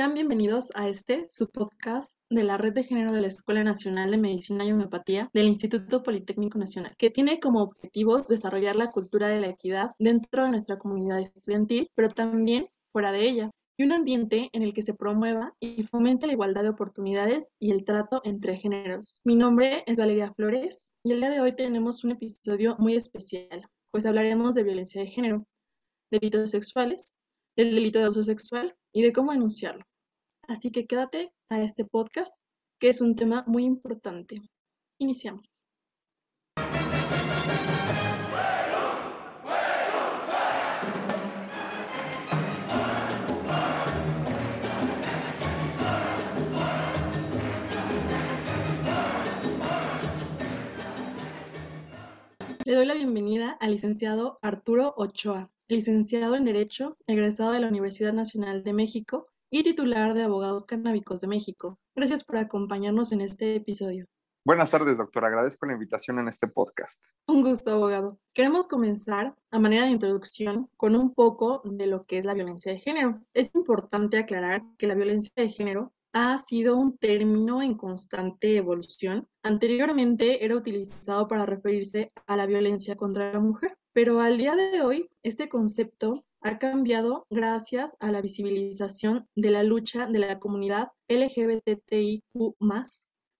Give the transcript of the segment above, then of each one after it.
Sean bienvenidos a este, su podcast de la Red de Género de la Escuela Nacional de Medicina y Homeopatía del Instituto Politécnico Nacional, que tiene como objetivos desarrollar la cultura de la equidad dentro de nuestra comunidad estudiantil, pero también fuera de ella, y un ambiente en el que se promueva y fomente la igualdad de oportunidades y el trato entre géneros. Mi nombre es Valeria Flores y el día de hoy tenemos un episodio muy especial, pues hablaremos de violencia de género, delitos sexuales, del delito de abuso sexual y de cómo denunciarlo. Así que quédate a este podcast, que es un tema muy importante. Iniciamos. Le doy la bienvenida al licenciado Arturo Ochoa, licenciado en Derecho, egresado de la Universidad Nacional de México y titular de Abogados Canábicos de México. Gracias por acompañarnos en este episodio. Buenas tardes, doctor. Agradezco la invitación en este podcast. Un gusto, abogado. Queremos comenzar, a manera de introducción, con un poco de lo que es la violencia de género. Es importante aclarar que la violencia de género ha sido un término en constante evolución. Anteriormente era utilizado para referirse a la violencia contra la mujer, pero al día de hoy este concepto ha cambiado gracias a la visibilización de la lucha de la comunidad LGBTIQ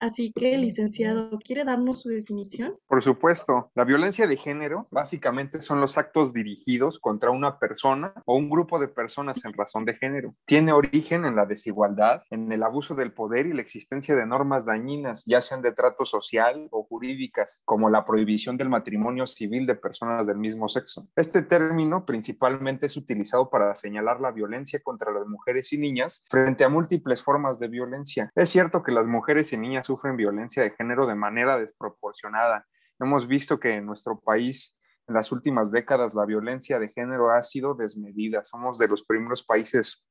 Así que, licenciado, ¿quiere darnos su definición? Por supuesto. La violencia de género básicamente son los actos dirigidos contra una persona o un grupo de personas en razón de género. Tiene origen en la desigualdad, en el abuso del poder y la existencia de normas dañinas, ya sean de trato social o jurídicas, como la prohibición del matrimonio civil de personas del mismo sexo. Este término principalmente es utilizado para señalar la violencia contra las mujeres y niñas frente a múltiples formas de violencia. Es cierto que las mujeres y niñas sufren violencia de género de manera desproporcionada. Hemos visto que en nuestro país en las últimas décadas la violencia de género ha sido desmedida. Somos de los primeros países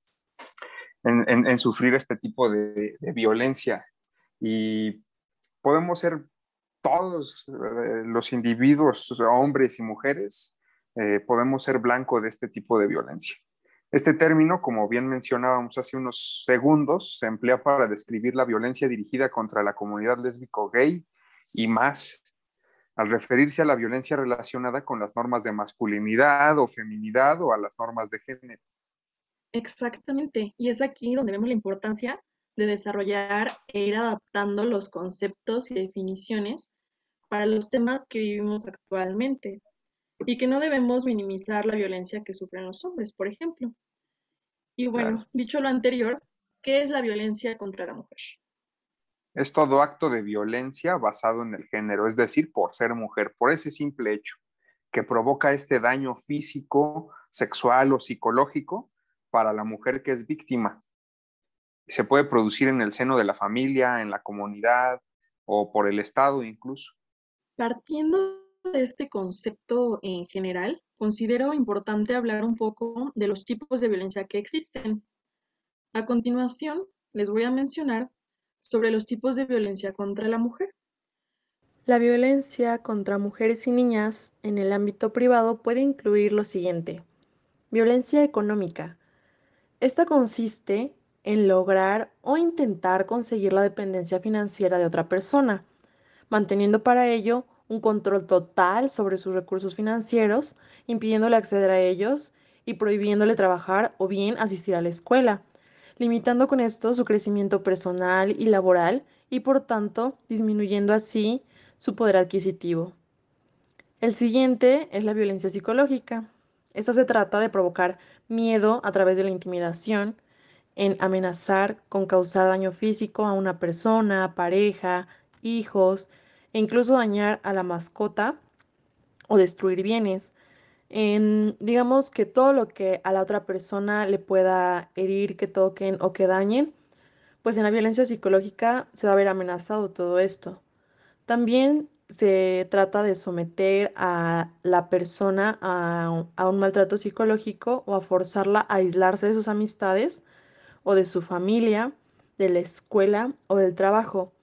en, sufrir este tipo de, violencia y podemos ser todos eh, los individuos, hombres y mujeres, eh, podemos ser blanco de este tipo de violencia. Este término, como bien mencionábamos hace unos segundos, se emplea para describir la violencia dirigida contra la comunidad lésbico-gay y más, al referirse a la violencia relacionada con las normas de masculinidad o feminidad o a las normas de género. Exactamente, y es aquí donde vemos la importancia de desarrollar e ir adaptando los conceptos y definiciones para los temas que vivimos actualmente y que no debemos minimizar la violencia que sufren los hombres, por ejemplo. Y bueno, dicho lo anterior, ¿qué es la violencia contra la mujer? Es todo acto de violencia basado en el género, es decir, por ser mujer, por ese simple hecho que provoca este daño físico, sexual o psicológico para la mujer que es víctima. Se puede producir en el seno de la familia, en la comunidad o por el Estado incluso. Partiendo de este concepto en general, considero importante hablar un poco de los tipos de violencia que existen. A continuación, les voy a mencionar sobre los tipos de violencia contra la mujer. La violencia contra mujeres y niñas en el ámbito privado puede incluir lo siguiente. Violencia económica. Esta consiste en lograr o intentar conseguir la dependencia financiera de otra persona, manteniendo para ello un control total sobre sus recursos financieros, impidiéndole acceder a ellos y prohibiéndole trabajar o bien asistir a la escuela, limitando con esto su crecimiento personal y laboral y por tanto disminuyendo así su poder adquisitivo. El siguiente es la violencia psicológica. Esta se trata de provocar miedo a través de la intimidación, en amenazar con causar daño físico a una persona, pareja, hijos, e incluso dañar a la mascota o destruir bienes. En, digamos que todo lo que a la otra persona le pueda herir, que toquen o que dañen, pues en la violencia psicológica se va a ver amenazado todo esto. También se trata de someter a la persona a, a, un maltrato psicológico o a forzarla a aislarse de sus amistades o de su familia, de la escuela o del trabajo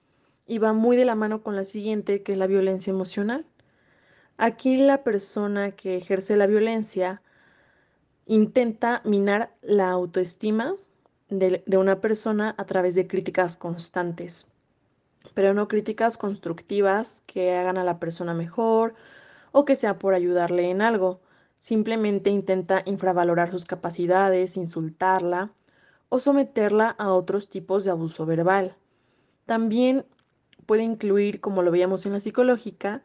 y va muy de la mano con la siguiente, que es la violencia emocional. Aquí la persona que ejerce la violencia intenta minar la autoestima de, de una persona a través de críticas constantes, pero no críticas constructivas que hagan a la persona mejor o que sea por ayudarle en algo. Simplemente intenta infravalorar sus capacidades, insultarla o someterla a otros tipos de abuso verbal. También puede incluir, como lo veíamos en la psicológica,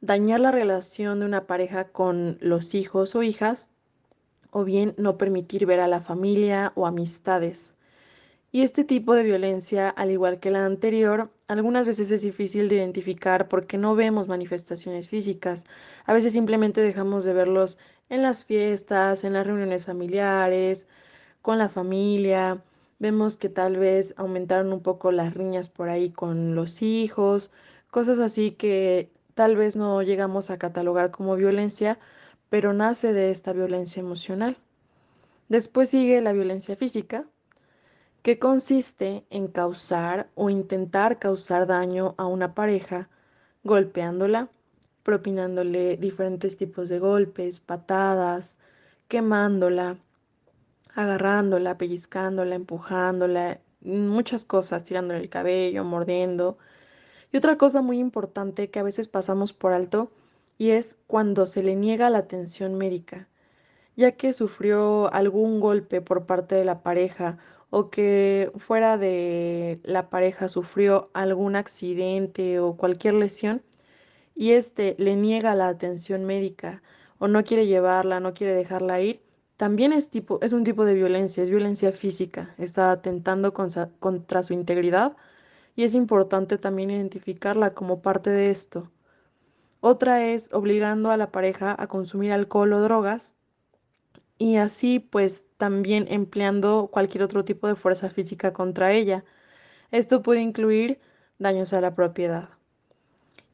dañar la relación de una pareja con los hijos o hijas, o bien no permitir ver a la familia o amistades. Y este tipo de violencia, al igual que la anterior, algunas veces es difícil de identificar porque no vemos manifestaciones físicas. A veces simplemente dejamos de verlos en las fiestas, en las reuniones familiares, con la familia. Vemos que tal vez aumentaron un poco las riñas por ahí con los hijos, cosas así que tal vez no llegamos a catalogar como violencia, pero nace de esta violencia emocional. Después sigue la violencia física, que consiste en causar o intentar causar daño a una pareja golpeándola, propinándole diferentes tipos de golpes, patadas, quemándola, agarrándola, pellizcándola, empujándola, muchas cosas, tirándole el cabello, mordiendo, y otra cosa muy importante que a veces pasamos por alto y es cuando se le niega la atención médica, ya que sufrió algún golpe por parte de la pareja o que fuera de la pareja sufrió algún accidente o cualquier lesión y este le niega la atención médica o no quiere llevarla, no quiere dejarla ir, también es, tipo, es un tipo de violencia, es violencia física, está atentando contra su integridad y es importante también identificarla como parte de esto. Otra es obligando a la pareja a consumir alcohol o drogas y así pues también empleando cualquier otro tipo de fuerza física contra ella. Esto puede incluir daños a la propiedad.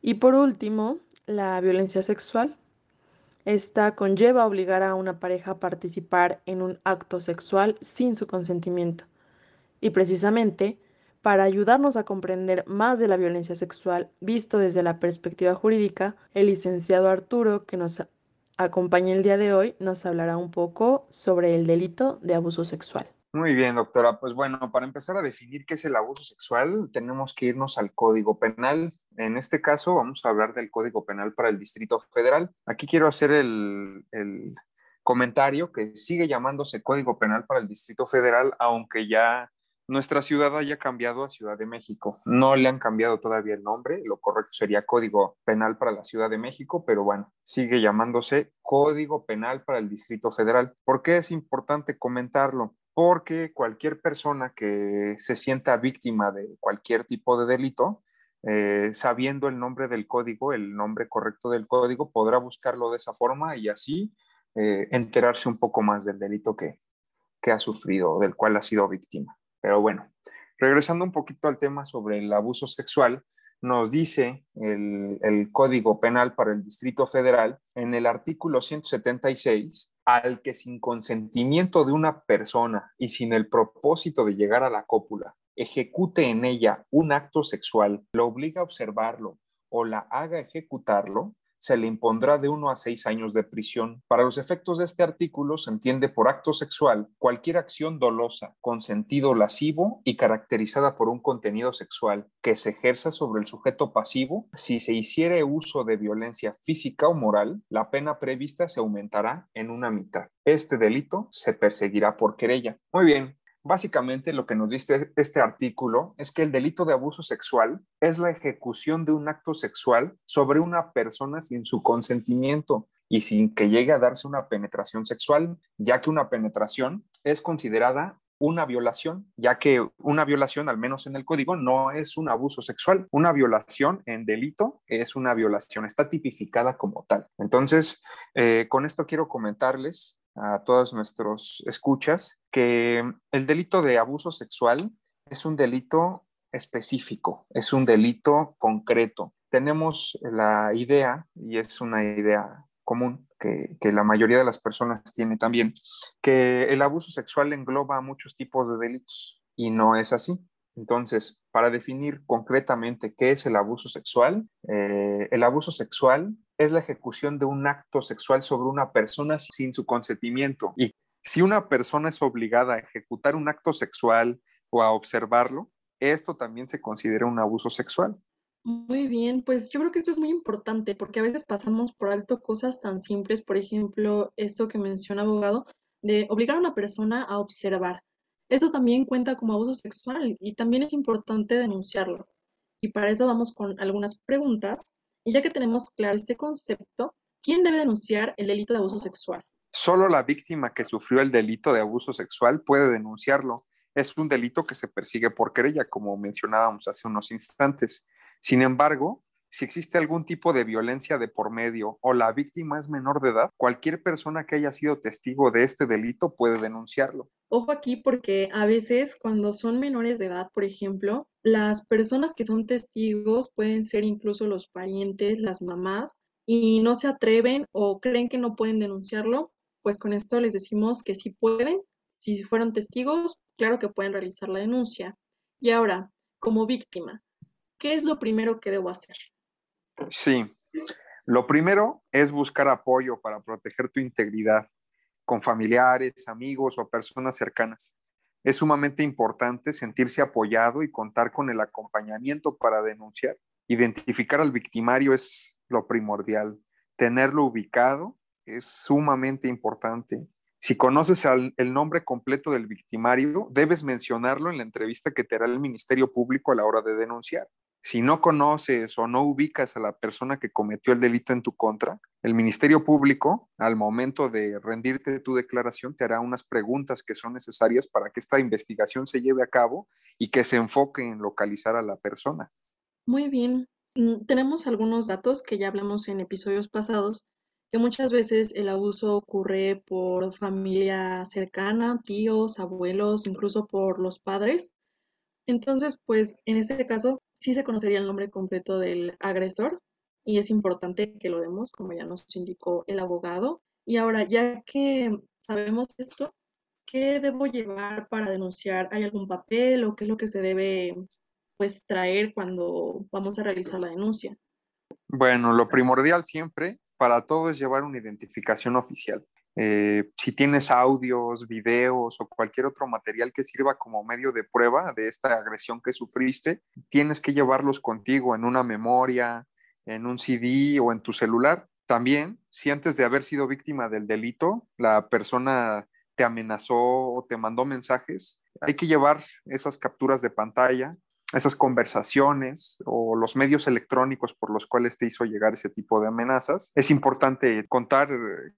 Y por último, la violencia sexual. Esta conlleva obligar a una pareja a participar en un acto sexual sin su consentimiento. Y precisamente para ayudarnos a comprender más de la violencia sexual visto desde la perspectiva jurídica, el licenciado Arturo, que nos acompaña el día de hoy, nos hablará un poco sobre el delito de abuso sexual. Muy bien, doctora. Pues bueno, para empezar a definir qué es el abuso sexual, tenemos que irnos al Código Penal. En este caso, vamos a hablar del Código Penal para el Distrito Federal. Aquí quiero hacer el, el comentario que sigue llamándose Código Penal para el Distrito Federal, aunque ya nuestra ciudad haya cambiado a Ciudad de México. No le han cambiado todavía el nombre, lo correcto sería Código Penal para la Ciudad de México, pero bueno, sigue llamándose Código Penal para el Distrito Federal. ¿Por qué es importante comentarlo? Porque cualquier persona que se sienta víctima de cualquier tipo de delito, eh, sabiendo el nombre del código, el nombre correcto del código, podrá buscarlo de esa forma y así eh, enterarse un poco más del delito que, que ha sufrido, del cual ha sido víctima. Pero bueno, regresando un poquito al tema sobre el abuso sexual, nos dice el, Código Penal para el Distrito Federal en el artículo 176 al que sin consentimiento de una persona y sin el propósito de llegar a la cópula ejecute en ella un acto sexual, lo obliga a observarlo o la haga ejecutarlo, se le impondrá de uno a seis años de prisión. Para los efectos de este artículo se entiende por acto sexual cualquier acción dolosa, con sentido lascivo y caracterizada por un contenido sexual que se ejerza sobre el sujeto pasivo. Si se hiciere uso de violencia física o moral, la pena prevista se aumentará en una mitad. Este delito se perseguirá por querella. Muy bien, Básicamente lo que nos dice este artículo es que el delito de abuso sexual es la ejecución de un acto sexual sobre una persona sin su consentimiento y sin que llegue a darse una penetración sexual, ya que una penetración es considerada una violación, ya que una violación, al menos en el código, no es un abuso sexual. Una violación en delito es una violación, está tipificada como tal. Entonces, eh, con esto quiero comentarles a todos nuestros escuchas que el delito de abuso sexual es un delito específico, es un delito concreto. Tenemos la idea, y es una idea común que, que, la mayoría de las personas tiene también, que el abuso sexual engloba muchos tipos de delitos y no es así. Entonces, para definir concretamente qué es el abuso sexual, eh, el abuso sexual es la ejecución de un acto sexual sobre una persona sin su consentimiento y Si una persona es obligada a ejecutar un acto sexual o a observarlo, esto también se considera un abuso sexual. Muy bien, pues yo creo que esto es muy importante porque a veces pasamos por alto cosas tan simples, por ejemplo, esto que menciona abogado, de obligar a una persona a observar. Esto también cuenta como abuso sexual y también es importante denunciarlo. Y para eso vamos con algunas preguntas. Y ya que tenemos claro este concepto, ¿quién debe denunciar el delito de abuso sexual? Solo la víctima que sufrió el delito de abuso sexual puede denunciarlo. Es un delito que se persigue por querella, como mencionábamos hace unos instantes. Sin embargo, si existe algún tipo de violencia de por medio o la víctima es menor de edad, cualquier persona que haya sido testigo de este delito puede denunciarlo. Ojo aquí porque a veces cuando son menores de edad, por ejemplo, las personas que son testigos pueden ser incluso los parientes, las mamás, y no se atreven o creen que no pueden denunciarlo, pues con esto les decimos que sí pueden. Si fueron testigos, claro que pueden realizar la denuncia. Y ahora, como víctima, ¿qué es lo primero que debo hacer? Sí, lo primero es buscar apoyo para proteger tu integridad con familiares, amigos o personas cercanas. Es sumamente importante sentirse apoyado y contar con el acompañamiento para denunciar. Identificar al victimario es lo primordial. Tenerlo ubicado es sumamente importante. Si conoces el nombre completo del victimario, debes mencionarlo en la entrevista que te hará el Ministerio Público a la hora de denunciar. Si no conoces o no ubicas a la persona que cometió el delito en tu contra, el Ministerio Público, al momento de rendirte tu declaración, te hará unas preguntas que son necesarias para que esta investigación se lleve a cabo y que se enfoque en localizar a la persona. Muy bien. Mm, tenemos algunos datos que ya hablamos en episodios pasados, que muchas veces el abuso ocurre por familia cercana, tíos, abuelos, incluso por los padres. Entonces, pues en este caso, sí se conocería el nombre completo del agresor y es importante que lo demos, como ya nos indicó el abogado. Y ahora, ya que sabemos esto, ¿qué debo llevar para denunciar? ¿Hay algún papel o qué es lo que se debe pues traer cuando vamos a realizar la denuncia? Bueno, lo primordial siempre para todo es llevar una identificación oficial. Eh, si tienes audios, videos o cualquier otro material que sirva como medio de prueba de esta agresión que sufriste, tienes que llevarlos contigo en una memoria, en un CD o en tu celular. También, si antes de haber sido víctima del delito, la persona te amenazó o te mandó mensajes, hay que llevar esas capturas de pantalla esas conversaciones o los medios electrónicos por los cuales te hizo llegar ese tipo de amenazas. Es importante contar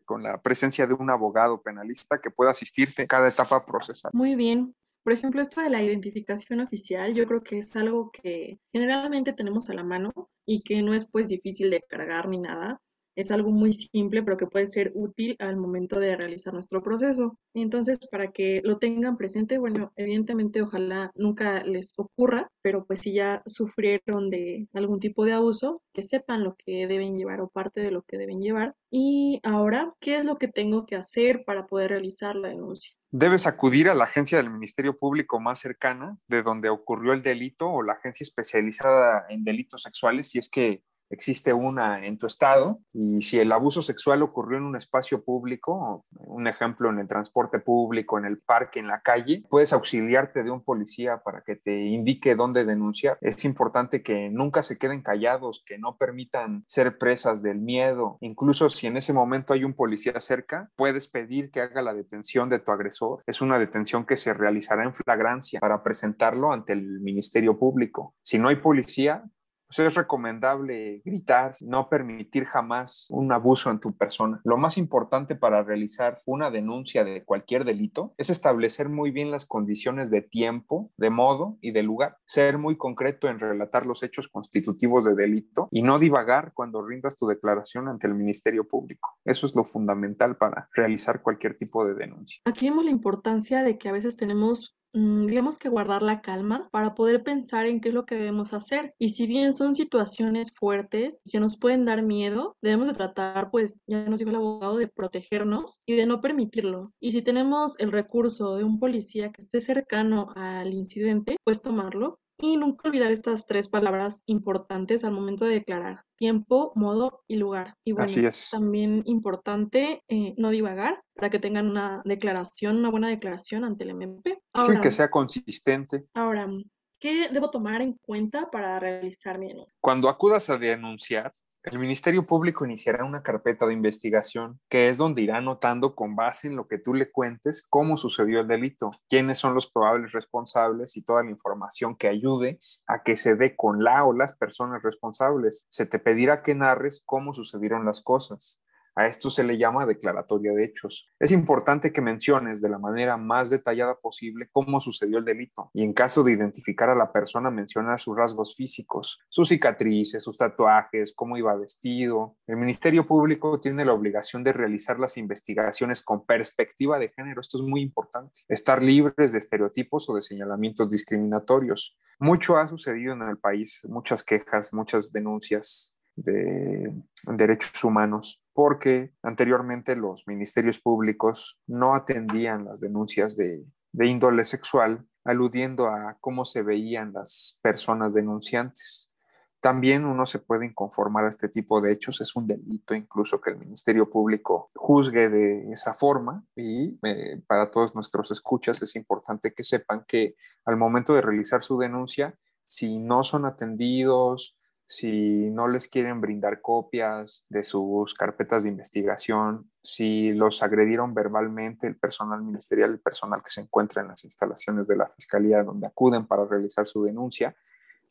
con la presencia de un abogado penalista que pueda asistirte en cada etapa procesal. Muy bien. Por ejemplo, esto de la identificación oficial, yo creo que es algo que generalmente tenemos a la mano y que no es pues difícil de cargar ni nada es algo muy simple, pero que puede ser útil al momento de realizar nuestro proceso. Entonces, para que lo tengan presente, bueno, evidentemente ojalá nunca les ocurra, pero pues si ya sufrieron de algún tipo de abuso, que sepan lo que deben llevar o parte de lo que deben llevar. Y ahora, ¿qué es lo que tengo que hacer para poder realizar la denuncia? Debes acudir a la agencia del Ministerio Público más cercana de donde ocurrió el delito o la agencia especializada en delitos sexuales si es que existe una en tu estado y si el abuso sexual ocurrió en un espacio público, un ejemplo en el transporte público, en el parque, en la calle, puedes auxiliarte de un policía para que te indique dónde denunciar. Es importante que nunca se queden callados, que no permitan ser presas del miedo. Incluso si en ese momento hay un policía cerca, puedes pedir que haga la detención de tu agresor. Es una detención que se realizará en flagrancia para presentarlo ante el Ministerio Público. Si no hay policía, pues es recomendable gritar, no permitir jamás un abuso en tu persona. Lo más importante para realizar una denuncia de cualquier delito es establecer muy bien las condiciones de tiempo, de modo y de lugar. Ser muy concreto en relatar los hechos constitutivos de delito y no divagar cuando rindas tu declaración ante el Ministerio Público. Eso es lo fundamental para realizar cualquier tipo de denuncia. Aquí vemos la importancia de que a veces tenemos digamos que guardar la calma para poder pensar en qué es lo que debemos hacer. Y si bien son situaciones fuertes que nos pueden dar miedo, debemos de tratar, pues ya nos dijo el abogado, de protegernos y de no permitirlo. Y si tenemos el recurso de un policía que esté cercano al incidente, pues tomarlo Y nunca olvidar estas tres palabras importantes al momento de declarar, tiempo, modo y lugar. Y bueno, Así es. también importante eh, no divagar para que tengan una declaración, una buena declaración ante el MP. sí, que sea consistente. Ahora, ¿qué debo tomar en cuenta para realizar mi denuncia? Cuando acudas a denunciar, el Ministerio Público iniciará una carpeta de investigación que es donde irá anotando con base en lo que tú le cuentes cómo sucedió el delito, quiénes son los probables responsables y toda la información que ayude a que se dé con la o las personas responsables. Se te pedirá que narres cómo sucedieron las cosas. A esto se le llama declaratoria de hechos. Es importante que menciones de la manera más detallada posible cómo sucedió el delito y en caso de identificar a la persona mencionar sus rasgos físicos, sus cicatrices, sus tatuajes, cómo iba vestido. El Ministerio Público tiene la obligación de realizar las investigaciones con perspectiva de género. Esto es muy importante. Estar libres de estereotipos o de señalamientos discriminatorios. Mucho ha sucedido en el país, muchas quejas, muchas denuncias de derechos humanos, porque anteriormente los ministerios públicos no atendían las denuncias de, de índole sexual, aludiendo a cómo se veían las personas denunciantes. También uno se puede inconformar a este tipo de hechos, es un delito incluso que el Ministerio Público juzgue de esa forma y eh, para todos nuestros escuchas es importante que sepan que al momento de realizar su denuncia, si no son atendidos, si no les quieren brindar copias de sus carpetas de investigación, si los agredieron verbalmente el personal ministerial, el personal que se encuentra en las instalaciones de la Fiscalía donde acuden para realizar su denuncia,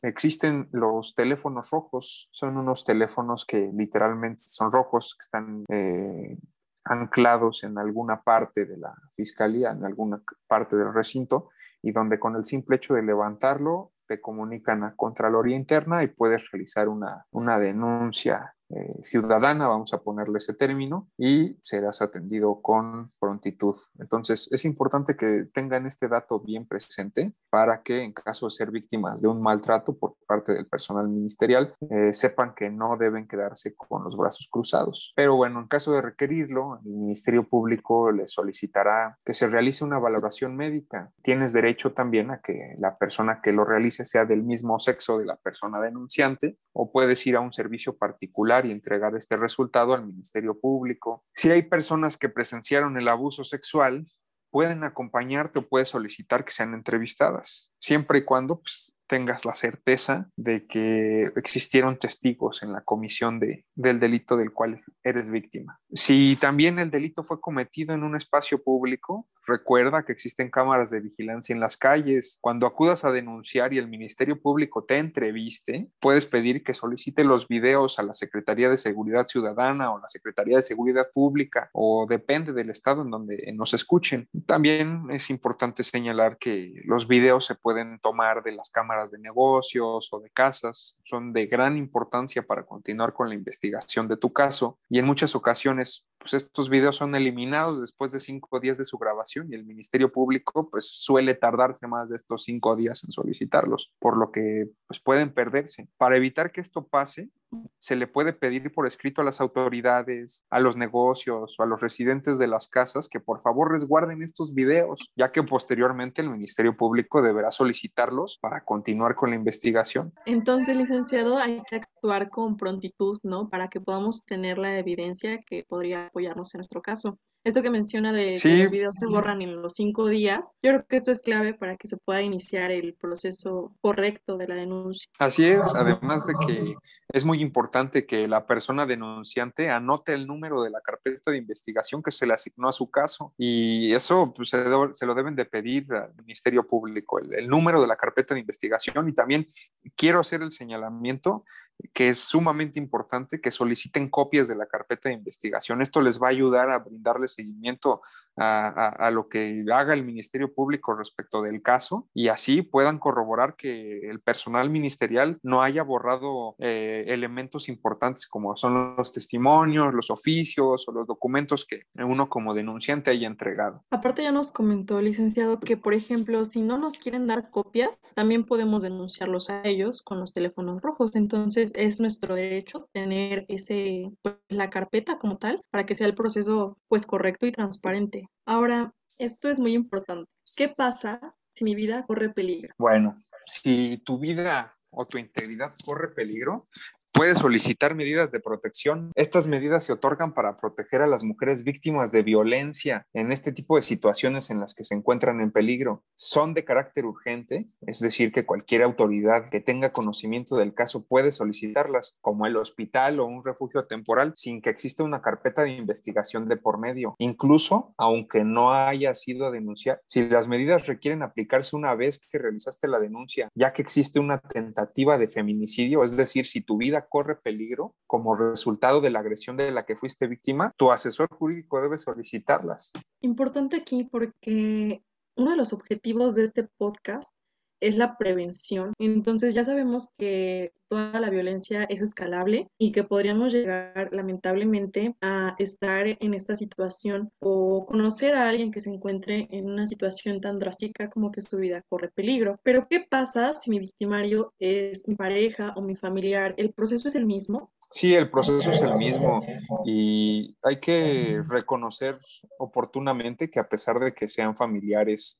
existen los teléfonos rojos, son unos teléfonos que literalmente son rojos, que están eh, anclados en alguna parte de la Fiscalía, en alguna parte del recinto, y donde con el simple hecho de levantarlo te comunican a Contraloría Interna y puedes realizar una, una denuncia eh, ciudadana, vamos a ponerle ese término, y serás atendido con prontitud. Entonces, es importante que tengan este dato bien presente para que en caso de ser víctimas de un maltrato por parte del personal ministerial, eh, sepan que no deben quedarse con los brazos cruzados. Pero bueno, en caso de requerirlo, el Ministerio Público les solicitará que se realice una valoración médica. Tienes derecho también a que la persona que lo realice sea del mismo sexo de la persona denunciante o puedes ir a un servicio particular y entregar este resultado al Ministerio Público. Si hay personas que presenciaron el abuso sexual, pueden acompañarte o puedes solicitar que sean entrevistadas, siempre y cuando pues, tengas la certeza de que existieron testigos en la comisión de, del delito del cual eres víctima. Si también el delito fue cometido en un espacio público, Recuerda que existen cámaras de vigilancia en las calles. Cuando acudas a denunciar y el Ministerio Público te entreviste, puedes pedir que solicite los videos a la Secretaría de Seguridad Ciudadana o la Secretaría de Seguridad Pública o depende del estado en donde nos escuchen. También es importante señalar que los videos se pueden tomar de las cámaras de negocios o de casas. Son de gran importancia para continuar con la investigación de tu caso y en muchas ocasiones pues estos videos son eliminados después de cinco días de su grabación y el Ministerio Público pues suele tardarse más de estos cinco días en solicitarlos, por lo que pues pueden perderse. Para evitar que esto pase, se le puede pedir por escrito a las autoridades, a los negocios o a los residentes de las casas que por favor resguarden estos videos, ya que posteriormente el Ministerio Público deberá solicitarlos para continuar con la investigación. Entonces, licenciado, hay que actuar con prontitud, ¿no? Para que podamos tener la evidencia que podría apoyarnos en nuestro caso. Esto que menciona de que los videos se borran en los cinco días, yo creo que esto es clave para que se pueda iniciar el proceso correcto de la denuncia. Así es, además de que es muy importante que la persona denunciante anote el número de la carpeta de investigación que se le asignó a su caso y eso pues, se, se, lo deben de pedir al Ministerio Público, el, el número de la carpeta de investigación y también quiero hacer el señalamiento que es sumamente importante que soliciten copias de la carpeta de investigación. Esto les va a ayudar a brindarle seguimiento a, lo que haga el Ministerio Público respecto del caso y así puedan corroborar que el personal ministerial no haya borrado eh, elementos importantes como son los testimonios, los oficios o los documentos que uno como denunciante haya entregado. Aparte ya nos comentó, licenciado, que por ejemplo, si no nos quieren dar copias, también podemos denunciarlos a ellos con los teléfonos rojos. Entonces es nuestro derecho tener ese, pues, la carpeta como tal para que sea el proceso pues correcto y transparente. Ahora, esto es muy importante. ¿Qué pasa si mi vida corre peligro? Bueno, si tu vida o tu integridad corre peligro, puede solicitar medidas de protección. Estas medidas se otorgan para proteger a las mujeres víctimas de violencia en este tipo de situaciones en las que se encuentran en peligro. Son de carácter urgente, es decir, que cualquier autoridad que tenga conocimiento del caso puede solicitarlas, como el hospital o un refugio temporal, sin que exista una carpeta de investigación de por medio. Incluso, aunque no haya sido denunciada, si las medidas requieren aplicarse una vez que realizaste la denuncia, ya que existe una tentativa de feminicidio, es decir, si tu vida corre peligro como resultado de la agresión de la que fuiste víctima, tu asesor jurídico debe solicitarlas. Importante aquí porque uno de los objetivos de este podcast es la prevención. Entonces ya sabemos que toda la violencia es escalable y que podríamos llegar lamentablemente a estar en esta situación o conocer a alguien que se encuentre en una situación tan drástica como que su vida corre peligro. Pero ¿qué pasa si mi victimario es mi pareja o mi familiar? ¿El proceso es el mismo? Sí, el proceso es el mismo y hay que reconocer oportunamente que a pesar de que sean familiares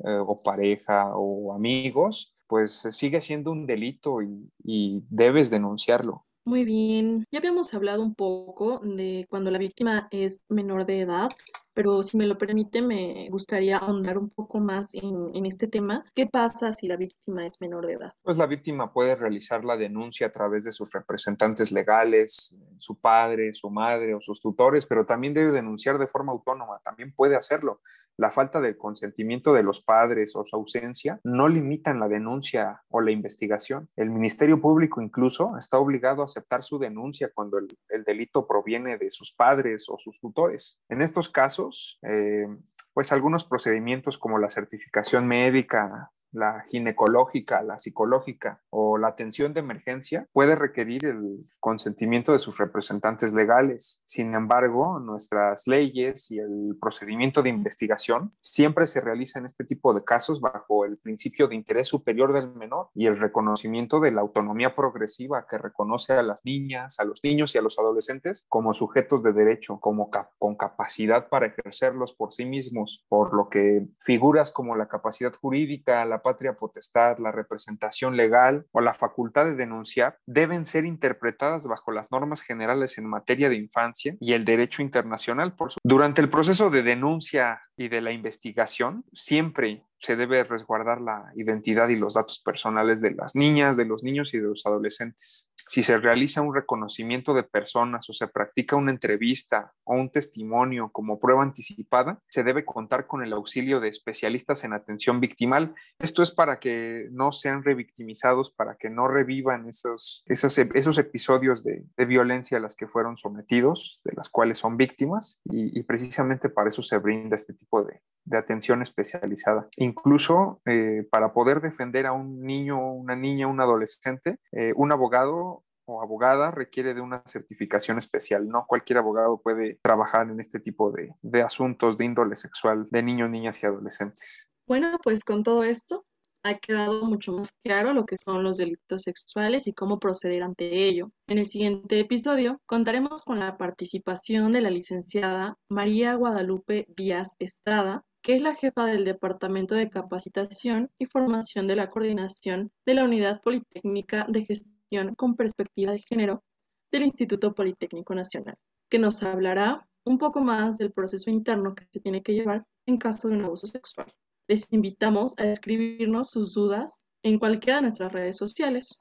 eh, o pareja o amigos, pues sigue siendo un delito y, y debes denunciarlo. Muy bien, ya habíamos hablado un poco de cuando la víctima es menor de edad, pero si me lo permite, me gustaría ahondar un poco más en, en, este tema. ¿Qué pasa si la víctima es menor de edad? Pues la víctima puede realizar la denuncia a través de sus representantes legales, su padre, su madre o sus tutores, pero también debe denunciar de forma autónoma, también puede hacerlo la falta de consentimiento de los padres o su ausencia no limitan la denuncia o la investigación. El Ministerio Público incluso está obligado a aceptar su denuncia cuando el, el delito proviene de sus padres o sus tutores. En estos casos, eh, pues algunos procedimientos como la certificación médica, la ginecológica, la psicológica o la atención de emergencia puede requerir el consentimiento de sus representantes legales. Sin embargo, nuestras leyes y el procedimiento de investigación siempre se realiza en este tipo de casos bajo el principio de interés superior del menor y el reconocimiento de la autonomía progresiva que reconoce a las niñas, a los niños y a los adolescentes como sujetos de derecho, como con capacidad para ejercerlos por sí mismos, por lo que figuras como la capacidad jurídica, la patria potestad, la representación legal o la facultad de denunciar deben ser interpretadas bajo las normas generales en materia de infancia y el derecho internacional. Por su... Durante el proceso de denuncia y de la investigación, siempre se debe resguardar la identidad y los datos personales de las niñas, de los niños y de los adolescentes. Si se realiza un reconocimiento de personas o se practica una entrevista o un testimonio como prueba anticipada, se debe contar con el auxilio de especialistas en atención victimal. Esto es para que no sean revictimizados, para que no revivan esos, esos, esos episodios de, violencia a las que fueron sometidos, de las cuales son víctimas, y, precisamente para eso se brinda este tipo de, de atención especializada. Incluso eh, para poder defender a un niño, una niña, un adolescente, eh, un abogado o abogada requiere de una certificación especial. No cualquier abogado puede trabajar en este tipo de, de asuntos de índole sexual de niños, niñas y adolescentes. Bueno, pues con todo esto ha quedado mucho más claro lo que son los delitos sexuales y cómo proceder ante ello. En el siguiente episodio contaremos con la participación de la licenciada María Guadalupe Díaz Estrada, que es la jefa del Departamento de Capacitación y Formación de la Coordinación de la Unidad Politécnica de Gestión con Perspectiva de Género del Instituto Politécnico Nacional, que nos hablará un poco más del proceso interno que se tiene que llevar en caso de un abuso sexual. Les invitamos a escribirnos sus dudas en cualquiera de nuestras redes sociales.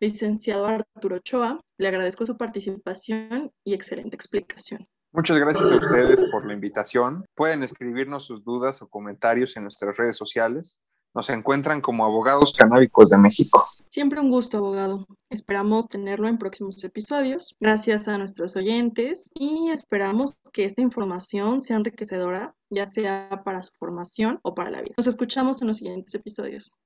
Licenciado Arturo Ochoa, le agradezco su participación y excelente explicación. Muchas gracias a ustedes por la invitación. Pueden escribirnos sus dudas o comentarios en nuestras redes sociales. Nos encuentran como Abogados Canábicos de México. Siempre un gusto, abogado. Esperamos tenerlo en próximos episodios. Gracias a nuestros oyentes y esperamos que esta información sea enriquecedora, ya sea para su formación o para la vida. Nos escuchamos en los siguientes episodios.